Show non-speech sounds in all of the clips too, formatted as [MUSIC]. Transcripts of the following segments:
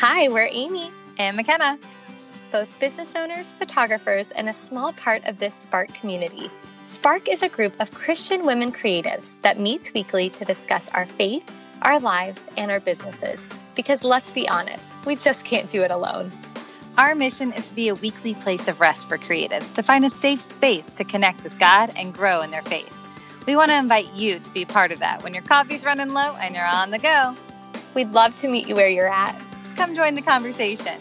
Hi, we're Amy and McKenna, both business owners, photographers, and a small part of this Spark community. Spark is a group of Christian women creatives that meets weekly to discuss our faith, our lives, and our businesses. Because let's be honest, we just can't do it alone. Our mission is to be a weekly place of rest for creatives, to find a safe space to connect with God and grow in their faith. We want to invite you to be part of that when your coffee's running low and you're on the go. We'd love to meet you where you're at. Come join the conversation.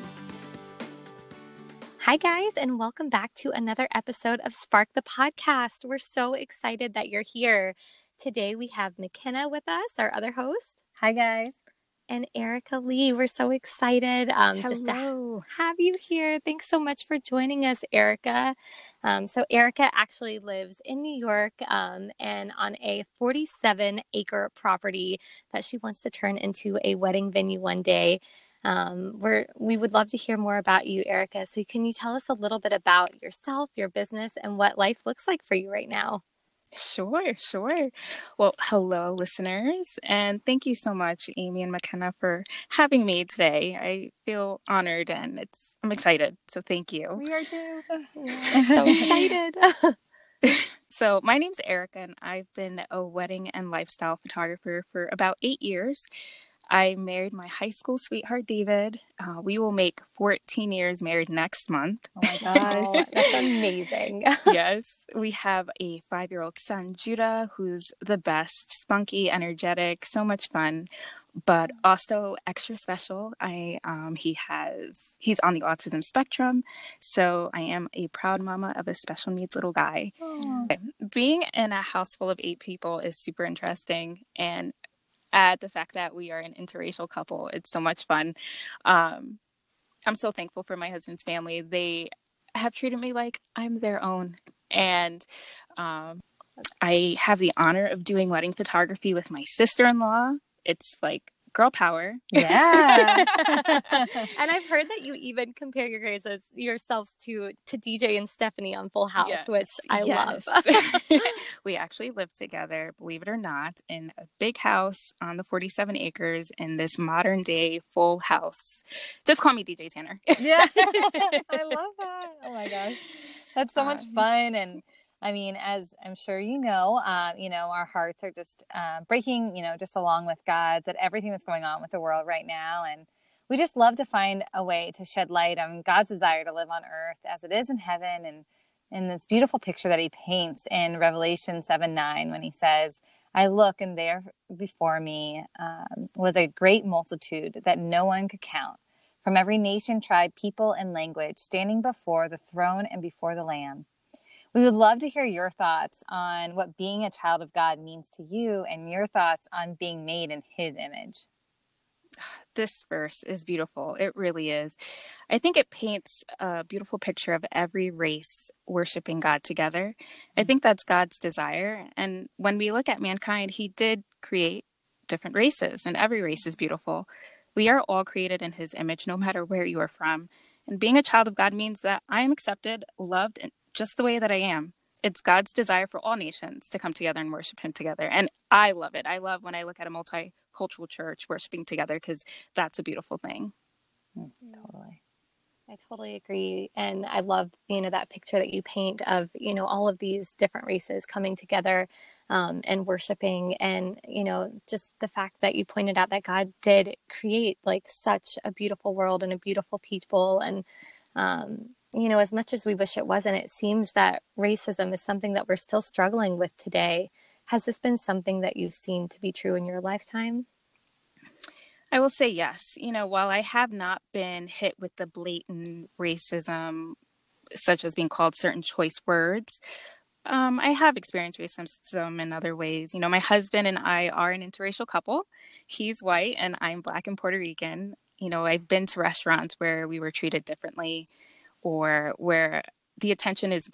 Hi, guys, and welcome back to another episode of Spark the Podcast. We're so excited that you're here. Today we have McKenna with us, our other host. Hi, guys and Erica Lee. We're so excited um, just to have you here. Thanks so much for joining us, Erica. Um, so, Erica actually lives in New York um, and on a 47 acre property that she wants to turn into a wedding venue one day. Um, we're, we would love to hear more about you, Erica. So, can you tell us a little bit about yourself, your business, and what life looks like for you right now? Sure, sure. Well, hello, listeners, and thank you so much, Amy and McKenna, for having me today. I feel honored and it's I'm excited. So thank you. We are too. Yeah, so [LAUGHS] excited. [LAUGHS] so my name's Erica, and I've been a wedding and lifestyle photographer for about eight years. I married my high school sweetheart, David. Uh, we will make 14 years married next month. Oh my gosh, [LAUGHS] that's amazing. yes. We have a five year old son, Judah, who's the best, spunky, energetic, so much fun, but also extra special. I um, He has, he's on the autism spectrum. So I am a proud mama of a special needs little guy. Aww. Being in a house full of eight people is super interesting. And add the fact that we are an interracial couple. It's so much fun. Um, I'm so thankful for my husband's family. They have treated me like I'm their own. And um, I have the honor of doing wedding photography with my sister in law. It's like girl power. Yeah. [LAUGHS] [LAUGHS] and I've heard that you even compare your guys yourselves to to DJ and Stephanie on Full House, yes. which I yes. love. [LAUGHS] we actually live together, believe it or not, in a big house on the 47 acres in this modern day full house. Just call me DJ Tanner. yeah. I love that. Oh my gosh. That's so much um, fun and I mean, as I'm sure you know, uh, you know, our hearts are just uh, breaking, you know, just along with God's at everything that's going on with the world right now. And we just love to find a way to shed light on God's desire to live on earth as it is in heaven. And in this beautiful picture that he paints in Revelation 7 9, when he says, I look, and there before me um, was a great multitude that no one could count from every nation, tribe, people, and language, standing before the throne and before the Lamb. We would love to hear your thoughts on what being a child of God means to you and your thoughts on being made in his image. [SIGHS] This verse is beautiful. It really is. I think it paints a beautiful picture of every race worshiping God together. I mm. think that's God's desire. And when we look at mankind, he did create different races, and every race is beautiful. We are all created in his image, no matter where you are from. And being a child of God means that I am accepted, loved, and just the way that I am. It's God's desire for all nations to come together and worship Him together. And I love it. I love when I look at a multicultural church worshiping together because that's a beautiful thing. Mm, totally. I totally agree. And I love, you know, that picture that you paint of, you know, all of these different races coming together um, and worshiping. And, you know, just the fact that you pointed out that God did create like such a beautiful world and a beautiful people. And, um, you know, as much as we wish it wasn't, it seems that racism is something that we're still struggling with today. Has this been something that you've seen to be true in your lifetime? I will say yes. You know, while I have not been hit with the blatant racism, such as being called certain choice words, um, I have experienced racism in other ways. You know, my husband and I are an interracial couple. He's white and I'm black and Puerto Rican. You know, I've been to restaurants where we were treated differently or where the attention is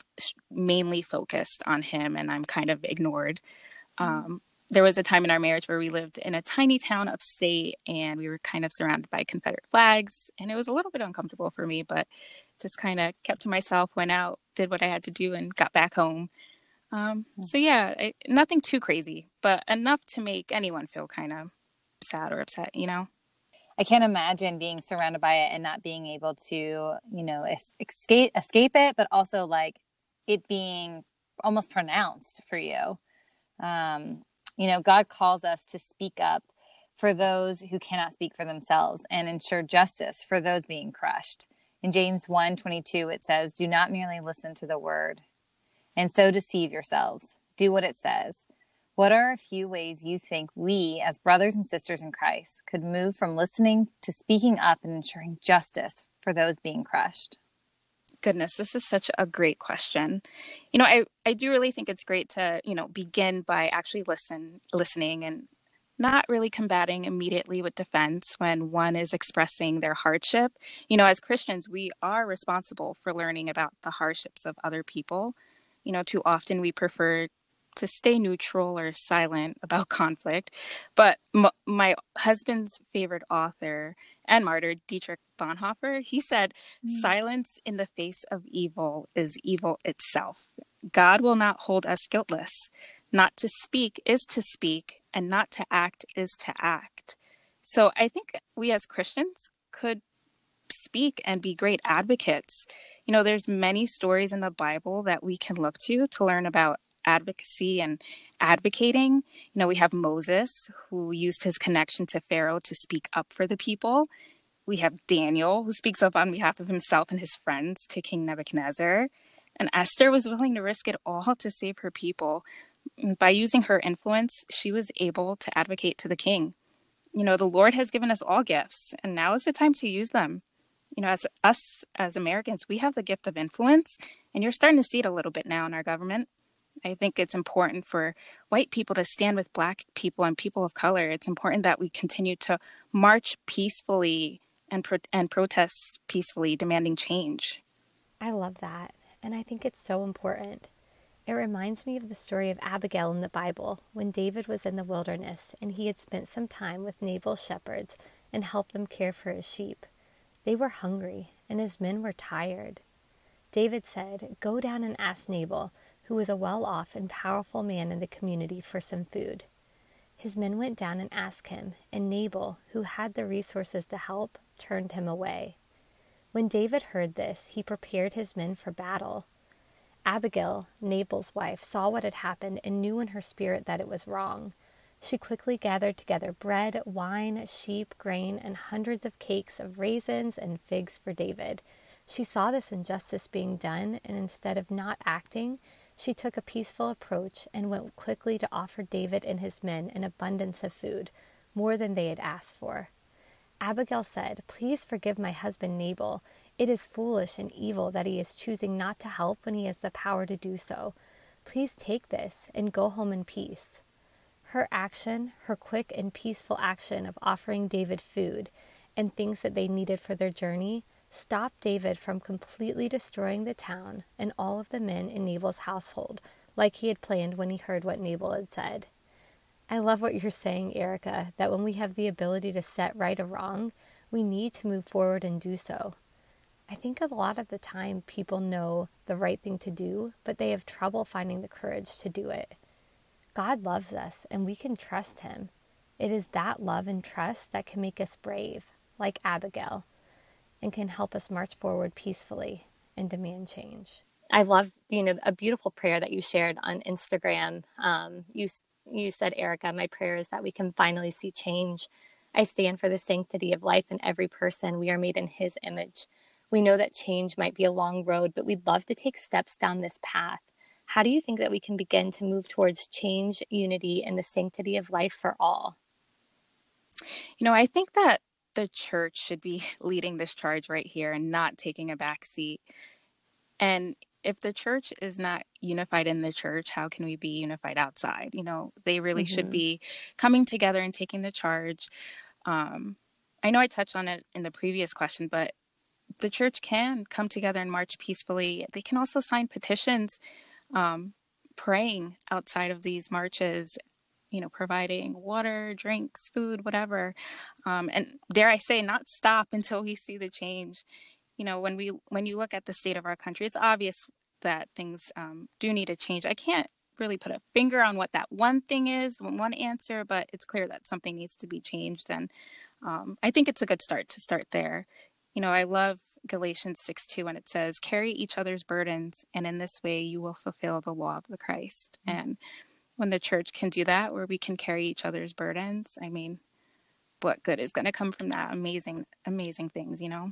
mainly focused on him and I'm kind of ignored. Mm. Um, there was a time in our marriage where we lived in a tiny town upstate and we were kind of surrounded by Confederate flags. And it was a little bit uncomfortable for me, but just kind of kept to myself, went out, did what I had to do, and got back home. Um, mm. so, yeah, I, nothing too crazy, but enough to make anyone feel kind of sad or upset, you know? I can't imagine being surrounded by it and not being able to, you know, escape escape it, but also like it being almost pronounced for you. Um, you know, God calls us to speak up for those who cannot speak for themselves and ensure justice for those being crushed. In James 1 22, it says, Do not merely listen to the word and so deceive yourselves. Do what it says. What are a few ways you think we, as brothers and sisters in Christ, could move from listening to speaking up and ensuring justice for those being crushed? Goodness, this is such a great question. You know, I, I do really think it's great to, you know, begin by actually listen listening and not really combating immediately with defense when one is expressing their hardship. You know, as Christians, we are responsible for learning about the hardships of other people. You know, too often we prefer to stay neutral or silent about [LAUGHS] conflict. But m- my husband's favorite author and martyr, Dietrich Bonhoeffer, he said, mm. Silence in the face of evil is evil itself. God will not hold us guiltless. Not to speak is to speak, and not to act is to act. So I think we as Christians could speak and be great advocates. You know, there's many stories in the Bible that we can look to to learn about advocacy and advocating. You know, we have Moses who used his connection to Pharaoh to speak up for the people. We have Daniel who speaks up on behalf of himself and his friends to King Nebuchadnezzar. And Esther was willing to risk it all to save her people mm, by using her influence, she was able to advocate to the king. You know, the Lord has given us all gifts, and now is the time to use them. You know, as us as Americans, we have the gift of influence, and you're starting to see it a little bit now in our government. I think it's important for white people to stand with black people and people of color. It's important that we continue to march peacefully and pro- and protest peacefully, demanding change. I love that, and I think it's so important. It reminds me of the story of Abigail in the Bible when David was in the wilderness and he had spent some time with Nabal's shepherds and helped them care for his sheep. They were hungry and his men were tired. David said, Go down and ask Nabal, who was a well off and powerful man in the community, for some food. His men went down and asked him, and Nabal, who had the resources to help, turned him away. When David heard this, he prepared his men for battle. Abigail, Nabal's wife, saw what had happened and knew in her spirit that it was wrong. She quickly gathered together bread, wine, sheep, grain, and hundreds of cakes of raisins and figs for David. She saw this injustice being done, and instead of not acting, she took a peaceful approach and went quickly to offer David and his men an abundance of food, more than they had asked for. Abigail said, Please forgive my husband Nabal. It is foolish and evil that he is choosing not to help when he has the power to do so. Please take this and go home in peace. Her action, her quick and peaceful action of offering David food and things that they needed for their journey, stopped David from completely destroying the town and all of the men in Nabal's household, like he had planned when he heard what Nabal had said. I love what you're saying, Erica, that when we have the ability to set right a wrong, we need to move forward and do so. I think a lot of the time people know the right thing to do, but they have trouble finding the courage to do it. God loves us and we can trust Him. It is that love and trust that can make us brave, like Abigail, and can help us march forward peacefully and demand change. I love, you know, a beautiful prayer that you shared on Instagram. Um, you you said, Erica, my prayer is that we can finally see change. I stand for the sanctity of life in every person. We are made in His image. We know that change might be a long road, but we'd love to take steps down this path. How do you think that we can begin to move towards change, unity, and the sanctity of life for all? You know, I think that the church should be [LAUGHS] leading this charge right here and not taking a back seat. And if the church is not unified in the church, how can we be unified outside? You know, they really mm-hmm. should be coming together and taking the charge. Um, I know I touched on it in the previous question, but the church can come together and march peacefully. They can also sign petitions um, praying outside of these marches, you know, providing water, drinks, food, whatever. Um, and dare I say, not stop until we see the change. You know, when we when you look at the state of our country, it's obvious that things um, do need to change. I can't really put a finger on what that one thing is, one answer, but it's clear that something needs to be changed. And um, I think it's a good start to start there. You know, I love Galatians 6 2 when it says, Carry each other's burdens, and in this way you will fulfill the law of the Christ. Mm-hmm. And when the church can do that, where we can carry each other's burdens, I mean, what good is going to come from that? Amazing, amazing things, you know?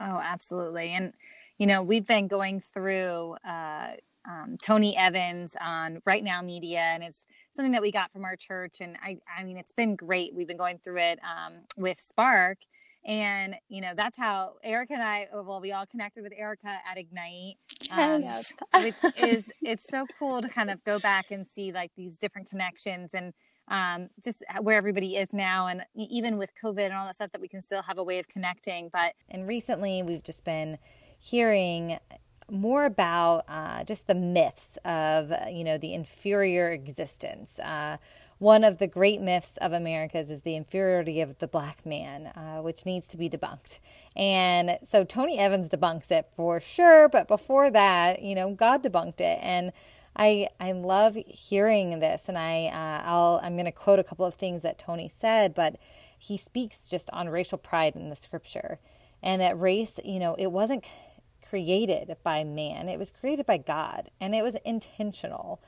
Oh, absolutely. And, you know, we've been going through uh, um, Tony Evans on Right Now Media, and it's something that we got from our church. And I, I mean, it's been great. We've been going through it um, with Spark. And, you know, that's how Erica and I, well, we all connected with Erica at Ignite, um, yes. [LAUGHS] which is, it's so cool to kind of go back and see like these different connections and um, just where everybody is now. And even with COVID and all that stuff, that we can still have a way of connecting. But, and recently we've just been hearing more about uh, just the myths of, you know, the inferior existence. Uh, one of the great myths of America's is the inferiority of the black man, uh, which needs to be debunked. And so Tony Evans debunks it for sure, but before that, you know, God debunked it. And I I love hearing this, and I uh, I'll I'm going to quote a couple of things that Tony said, but he speaks just on racial pride in the scripture, and that race, you know, it wasn't created by man; it was created by God, and it was intentional.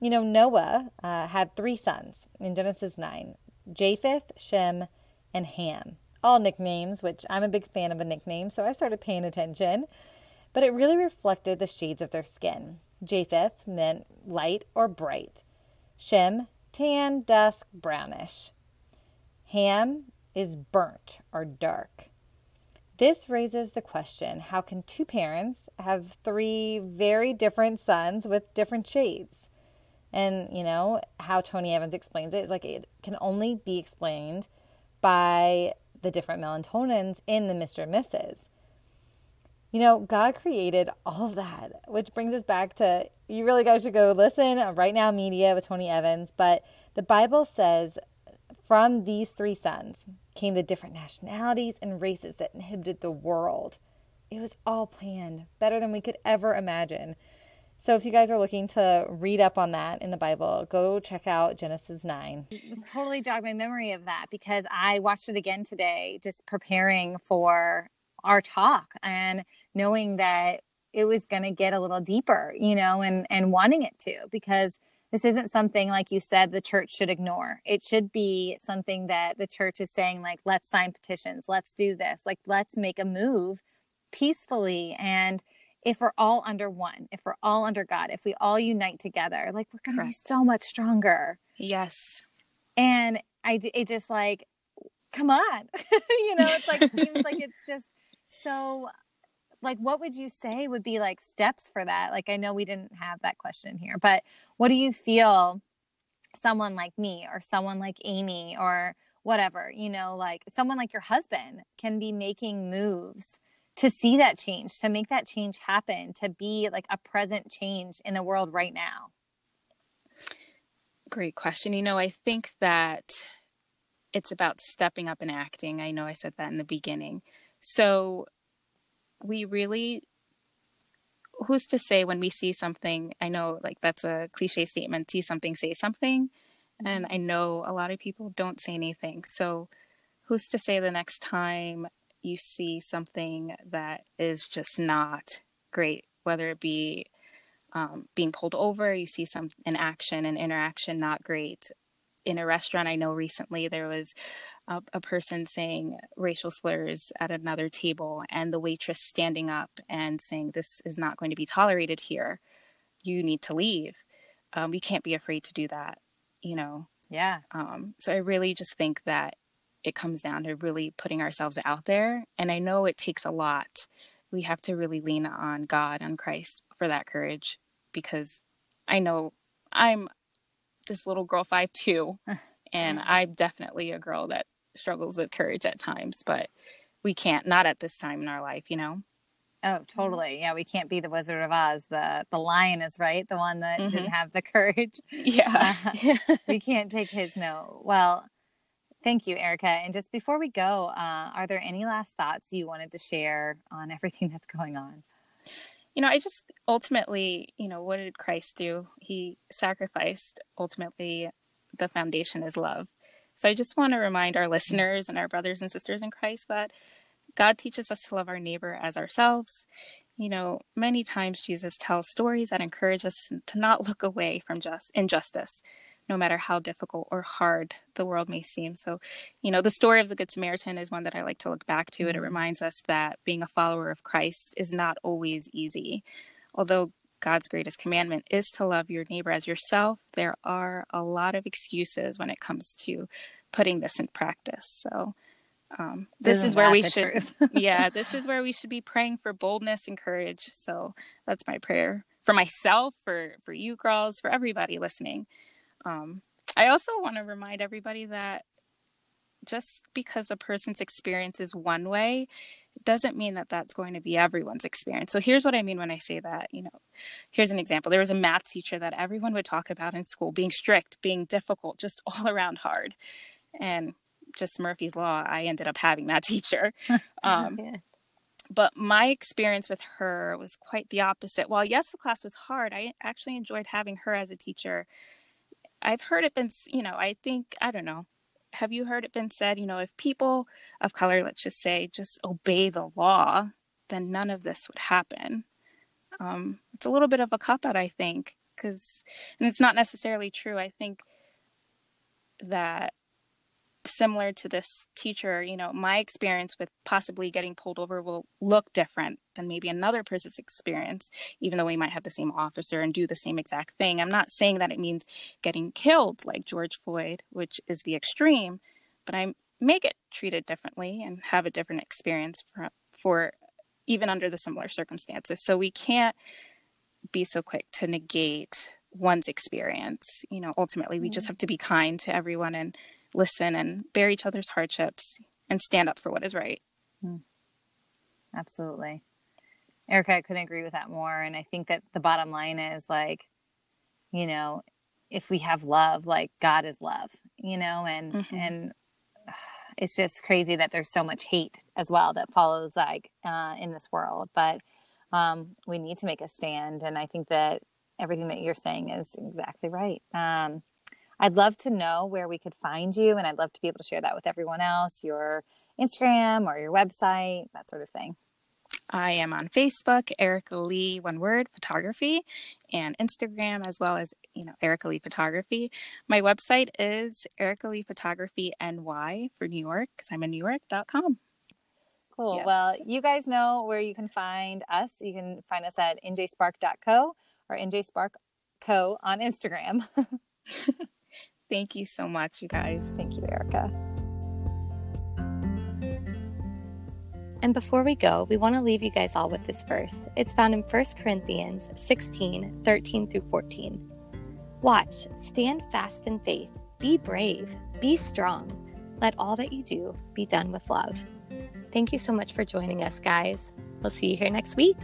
You know, Noah uh, had three sons in Genesis 9 Japheth, Shem, and Ham. All nicknames, which I'm a big fan of a nickname, so I started paying attention. But it really reflected the shades of their skin. Japheth meant light or bright. Shem, tan, dusk, brownish. Ham is burnt or dark. This raises the question how can two parents have three very different sons with different shades? And, you know, how Tony Evans explains it is like it can only be explained by the different melatonins in the Mr. and Mrs. You know, God created all of that, which brings us back to you really guys should go listen right now media with Tony Evans. But the Bible says from these three sons came the different nationalities and races that inhabited the world. It was all planned better than we could ever imagine. So if you guys are looking to read up on that in the Bible, go check out Genesis 9. Totally jogged my memory of that because I watched it again today, just preparing for our talk and knowing that it was going to get a little deeper, you know, and and wanting it to because this isn't something like you said the church should ignore. It should be something that the church is saying like let's sign petitions, let's do this, like let's make a move peacefully and if we're all under one, if we're all under God, if we all unite together, like we're going to be so much stronger. Yes. And I, it just like, come on, [LAUGHS] you know, it's like, seems like [LAUGHS] it's just so, like, what would you say would be like steps for that? Like, I know we didn't have that question here, but what do you feel someone like me or someone like Amy or whatever, you know, like someone like your husband can be making moves to see that change, to make that change happen, to be like a present change in the world right now? Great question. You know, I think that it's about stepping up and acting. I know I said that in the beginning. So we really who's to say when we see something i know like that's a cliche statement see something say something and mm-hmm. i know a lot of people don't say anything so who's to say the next time you see something that is just not great, whether it be um, being pulled over, you see some an action, an interaction not great. In a restaurant, I know recently there was a, a person saying racial slurs at another table, and the waitress standing up and saying, "This is not going to be tolerated here. You need to leave." Um, we can't be afraid to do that, you know. Yeah. Um, so I really just think that it comes down to really putting ourselves out there. And I know it takes a lot. We have to really lean on God, on Christ for that courage because I know I'm this little girl, five two, and I'm definitely a girl that struggles with courage at times, but we can't, not at this time in our life, you know? Oh, totally. Yeah, we can't be the Wizard of Oz. The the lion is right, the one that mm-hmm. didn't have the courage. [LAUGHS] Yeah, uh, [LAUGHS] we can't take his no. Well, Thank you, Erica. And just before we go, uh, are there any last thoughts you wanted to share on everything that's going on? You know, I just ultimately, you know, what did Christ do? He sacrificed. Ultimately, the foundation is love. So I just want to remind our listeners and our brothers and sisters in Christ that God teaches us to love our neighbor as ourselves. You know, many times Jesus tells stories that encourage us to not look away from just injustice, no matter how difficult or hard the world may seem. So, you know, the story of the Good Samaritan is one that I like to look back to. And it mm-hmm. reminds us that being a follower of Christ is not always easy. Although God's greatest commandment is to love your neighbor as yourself, there are a lot of excuses when it comes to putting this in practice. So, um, this is where we should, [LAUGHS] yeah, this is where we should be praying for boldness and courage. So that's my prayer for myself, for for you girls, for everybody listening. Um, I also want to remind everybody that just because a person's experience is one way doesn't mean that that's going to be everyone's experience. So here's what I mean when I say that, you know, here's an example. There was a math teacher that everyone would talk about in school being strict, being difficult, just [LAUGHS] all around hard. And just Murphy's law, I ended up having that [LAUGHS] teacher. Um, [LAUGHS] yeah. But my experience with her was quite the opposite. While yes, the class was hard, I actually enjoyed having her as a teacher. I've heard it been, you know, I think, I don't know, have you heard it been said, you know, if people of color, let's just say, just obey the law, then none of this would happen. Um, it's a little bit of a cop out, I think, because, and it's not necessarily true. I think that similar to this teacher, you know, my experience with possibly getting pulled over will look different than maybe another person's experience, even though we might have the same officer and do the same exact thing. I'm not saying that it means getting killed like George Floyd, which is the extreme, but I may get treated differently and have a different experience for, for even under the similar circumstances. So we can't be so quick to negate one's experience. You know, ultimately, we just mm-hmm. have to be kind to everyone and listen and bear each other's hardships and stand up for what is right. Mm. Absolutely. Erica, I couldn't agree with that more. And I think that the bottom line is like, you know, if we have love, like God is love, you know, and, mm-hmm. and [SIGHS] it's just crazy that there's so much hate as well that follows like uh, in this world. But um, we need to make a stand. And I think that everything that you're saying is exactly right. Um, I'd love to know where we could find you, and I'd love to be able to share that with everyone else your Instagram or your website, that sort of thing. I am on Facebook, Erica Lee, one word, photography, and Instagram as well as, you know, Erica Lee Photography. My website is Erica Lee Photography NY for New York because I'm in New York.com. Cool. Yes. Well, you guys know where you can find us. You can find us at njspark.co or njsparkco on Instagram. [LAUGHS] Thank you so much, you guys. Thank you, Erica. And before we go, we want to leave you guys all with this verse. It's found in 1 Corinthians 16 13 through 14. Watch, stand fast in faith, be brave, be strong. Let all that you do be done with love. Thank you so much for joining us, guys. We'll see you here next week.